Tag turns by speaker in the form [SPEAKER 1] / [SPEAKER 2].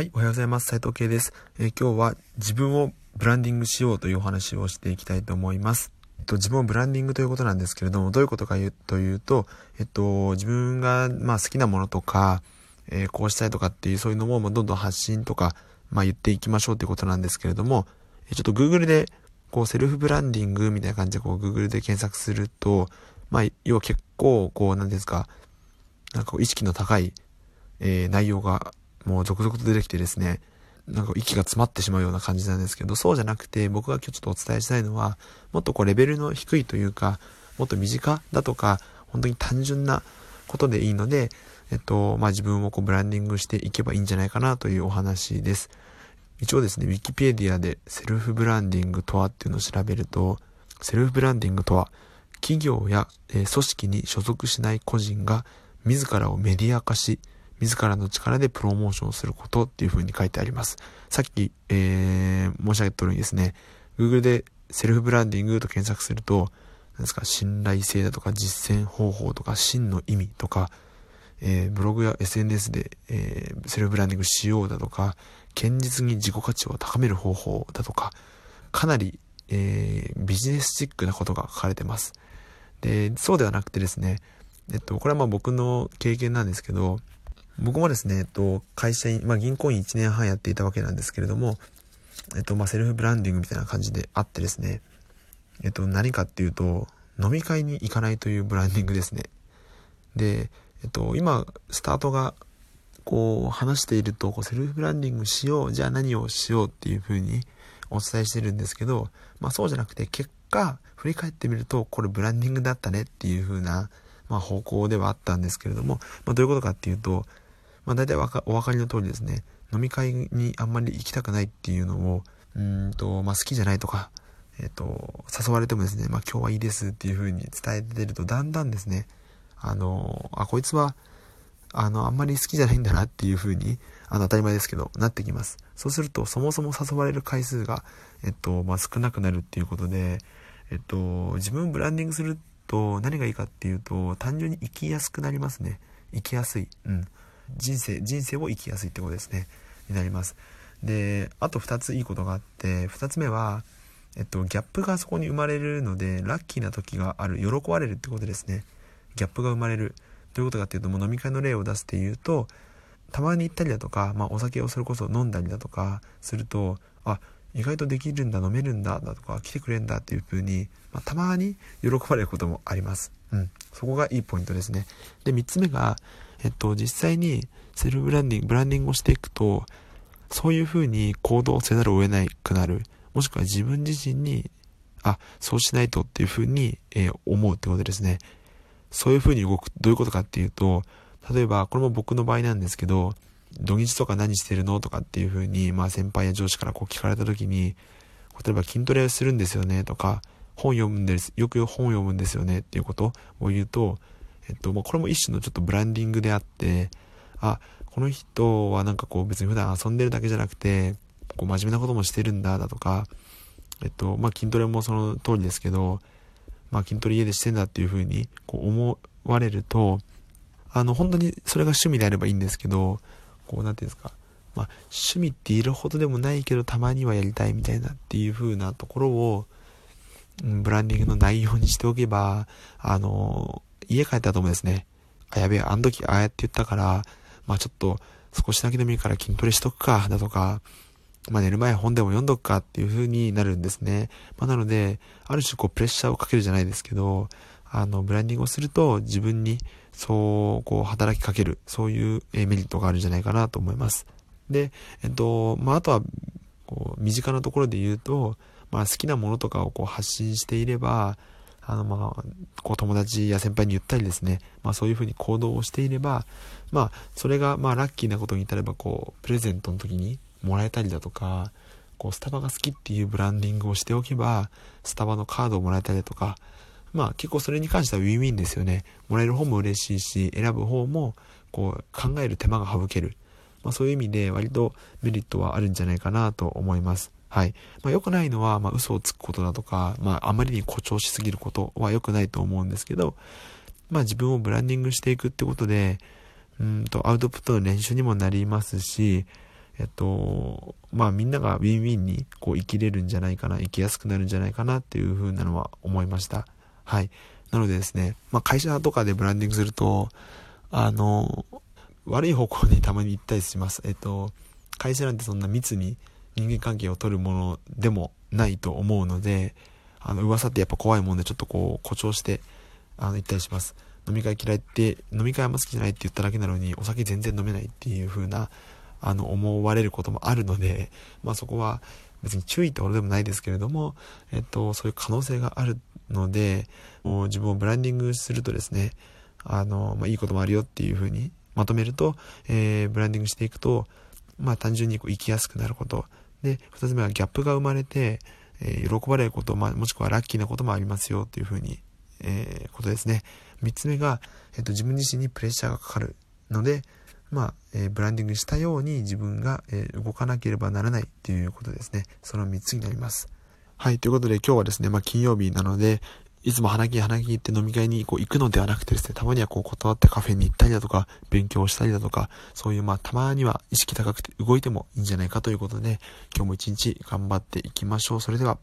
[SPEAKER 1] はい、おはようございます。斉藤慶です、えー、今日は自分をブランディングしようというお話をしていきたいと思います。えっと、自分をブランディングということなんですけれども、どういうことかというと、えっと、自分が、まあ、好きなものとか、えー、こうしたいとかっていう、そういうのも、どんどん発信とか、まあ、言っていきましょうということなんですけれども、えちょっと Google で、こう、セルフブランディングみたいな感じで、こう、Google で検索すると、まあ、要は結構、こう、なんですか、なんか意識の高い、えー、内容が、もう続々と出てきてですね、なんか息が詰まってしまうような感じなんですけど、そうじゃなくて僕が今日ちょっとお伝えしたいのは、もっとこうレベルの低いというか、もっと身近だとか、本当に単純なことでいいので、えっと、まあ、自分をこうブランディングしていけばいいんじゃないかなというお話です。一応ですね、ウィキペディアでセルフブランディングとはっていうのを調べると、セルフブランディングとは、企業や、え組織に所属しない個人が自らをメディア化し、自らの力でプロモーションすることっていう風に書いてあります。さっき、えー、申し上げた通りにですね、Google でセルフブランディングと検索すると、何ですか、信頼性だとか実践方法とか真の意味とか、えー、ブログや SNS で、えー、セルフブランディングしようだとか、堅実に自己価値を高める方法だとか、かなり、えー、ビジネスチックなことが書かれてます。で、そうではなくてですね、えっと、これはまあ僕の経験なんですけど、僕もですね、えっと、会社員、まあ、銀行員1年半やっていたわけなんですけれども、えっと、まあ、セルフブランディングみたいな感じであってですね、えっと、何かっていうと、飲み会に行かないというブランディングですね。で、えっと、今、スタートが、こう、話していると、こう、セルフブランディングしよう、じゃあ何をしようっていう風にお伝えしてるんですけど、まあ、そうじゃなくて、結果、振り返ってみると、これブランディングだったねっていう風な、まあ、方向ではあったんですけれども、まあ、どういうことかっていうと、まあ、大体お分かりの通りですね、飲み会にあんまり行きたくないっていうのを、うんと、まあ、好きじゃないとか、えっ、ー、と、誘われてもですね、まあ、今日はいいですっていう風に伝えてると、だんだんですね、あの、あ、こいつは、あの、あんまり好きじゃないんだなっていう風に、あの、当たり前ですけど、なってきます。そうすると、そもそも誘われる回数が、えっと、まあ、少なくなるっていうことで、えっと、自分をブランディングすると何がいいかっていうと、単純に生きやすくなりますね。生きやすい。うん。人生、人生を生きやすいってことですね。になります。で、あと2ついいことがあって、2つ目は、えっと、ギャップがそこに生まれるので、ラッキーな時がある、喜ばれるってことですね。ギャップが生まれる。どういうことかっていうと、もう飲み会の例を出すっていうと、たまに行ったりだとか、まあ、お酒をそれこそ飲んだりだとかすると、あ、意外とできるんだ、飲めるんだ、だとか、来てくれるんだっていう風に、まあ、たまに喜ばれることもあります。うん。そこがいいポイントですね。で、3つ目が、えっと、実際にセルフブランディング、ブランディングをしていくと、そういう風に行動せざるを得なくなる。もしくは自分自身に、あ、そうしないとっていう風に、えー、思うってことですね。そういう風に動く、どういうことかっていうと、例えば、これも僕の場合なんですけど、土日とか何してるのとかっていう風に、まあ先輩や上司からこう聞かれた時に、例えば筋トレするんですよねとか、本読むんです、よく本読むんですよねっていうことを言うと、えっと、まあ、これも一種のちょっとブランディングであって、あ、この人はなんかこう別に普段遊んでるだけじゃなくて、こう真面目なこともしてるんだ、だとか、えっと、まあ、筋トレもその通りですけど、まあ、筋トレ家でしてんだっていう風にこう思われると、あの、本当にそれが趣味であればいいんですけど、こう、なんていうんですか、まあ、趣味っているほどでもないけど、たまにはやりたいみたいなっていう風なところを、ブランディングの内容にしておけば、あの、家帰った後もですね、あ、やべえ、あの時ああやって言ったから、まあちょっと少しだけでもいいから筋トレしとくか、だとか、まあ寝る前本でも読んどくかっていう風になるんですね。まあなので、ある種こうプレッシャーをかけるじゃないですけど、あの、ブランディングをすると自分にそう、こう働きかける、そういうメリットがあるんじゃないかなと思います。で、えっと、まああとは、こう、身近なところで言うと、まあ好きなものとかをこう発信していれば、あの、まあ、こう友達や先輩に言ったりですね、まあそういうふうに行動をしていれば、まあそれがまあラッキーなことに至ればこう、プレゼントの時にもらえたりだとか、こうスタバが好きっていうブランディングをしておけば、スタバのカードをもらえたりだとか、まあ結構それに関してはウィンウィンですよね。もらえる方も嬉しいし、選ぶ方もこう考える手間が省ける。まあそういう意味で割とメリットはあるんじゃないかなと思います。はい。まあ、良くないのは、まあ、嘘をつくことだとか、まあ、あまりに誇張しすぎることは良くないと思うんですけど、まあ、自分をブランディングしていくってことで、うんと、アウトプットの練習にもなりますし、えっと、まあみんながウィンウィンにこう生きれるんじゃないかな、生きやすくなるんじゃないかなっていう風なのは思いました。はい。なのでですね、まあ会社とかでブランディングすると、あの、悪い方向にたまに行ったりします。えっと、会社なんてそんな密に人間関係を取るものでもないと思うので、あの、噂ってやっぱ怖いもんでちょっとこう、誇張して、あの、行ったりします。飲み会嫌いって、飲み会あんま好きじゃないって言っただけなのに、お酒全然飲めないっていう風な、あの、思われることもあるので、まあそこは別に注意ってほどでもないですけれども、えっと、そういう可能性があるので、もう自分をブランディングするとですね、あの、まあいいこともあるよっていう風にまとめると、えー、ブランディングしていくと、まあ単純にこう生きやすくなること。で、二つ目はギャップが生まれて、えー、喜ばれること、まあ、もしくはラッキーなこともありますよっていうふうに、えー、ことですね。三つ目が、えっ、と、自分自身にプレッシャーがかかるので、まあ、え、ブランディングしたように自分が、え、動かなければならないっていうことですね。その3つになります。はい。ということで今日はですね、まあ金曜日なので、いつも花木花木って飲み会にこう行くのではなくてですね、たまにはこう断ってカフェに行ったりだとか、勉強したりだとか、そういうまあたまには意識高くて動いてもいいんじゃないかということで、今日も一日頑張っていきましょう。それでは。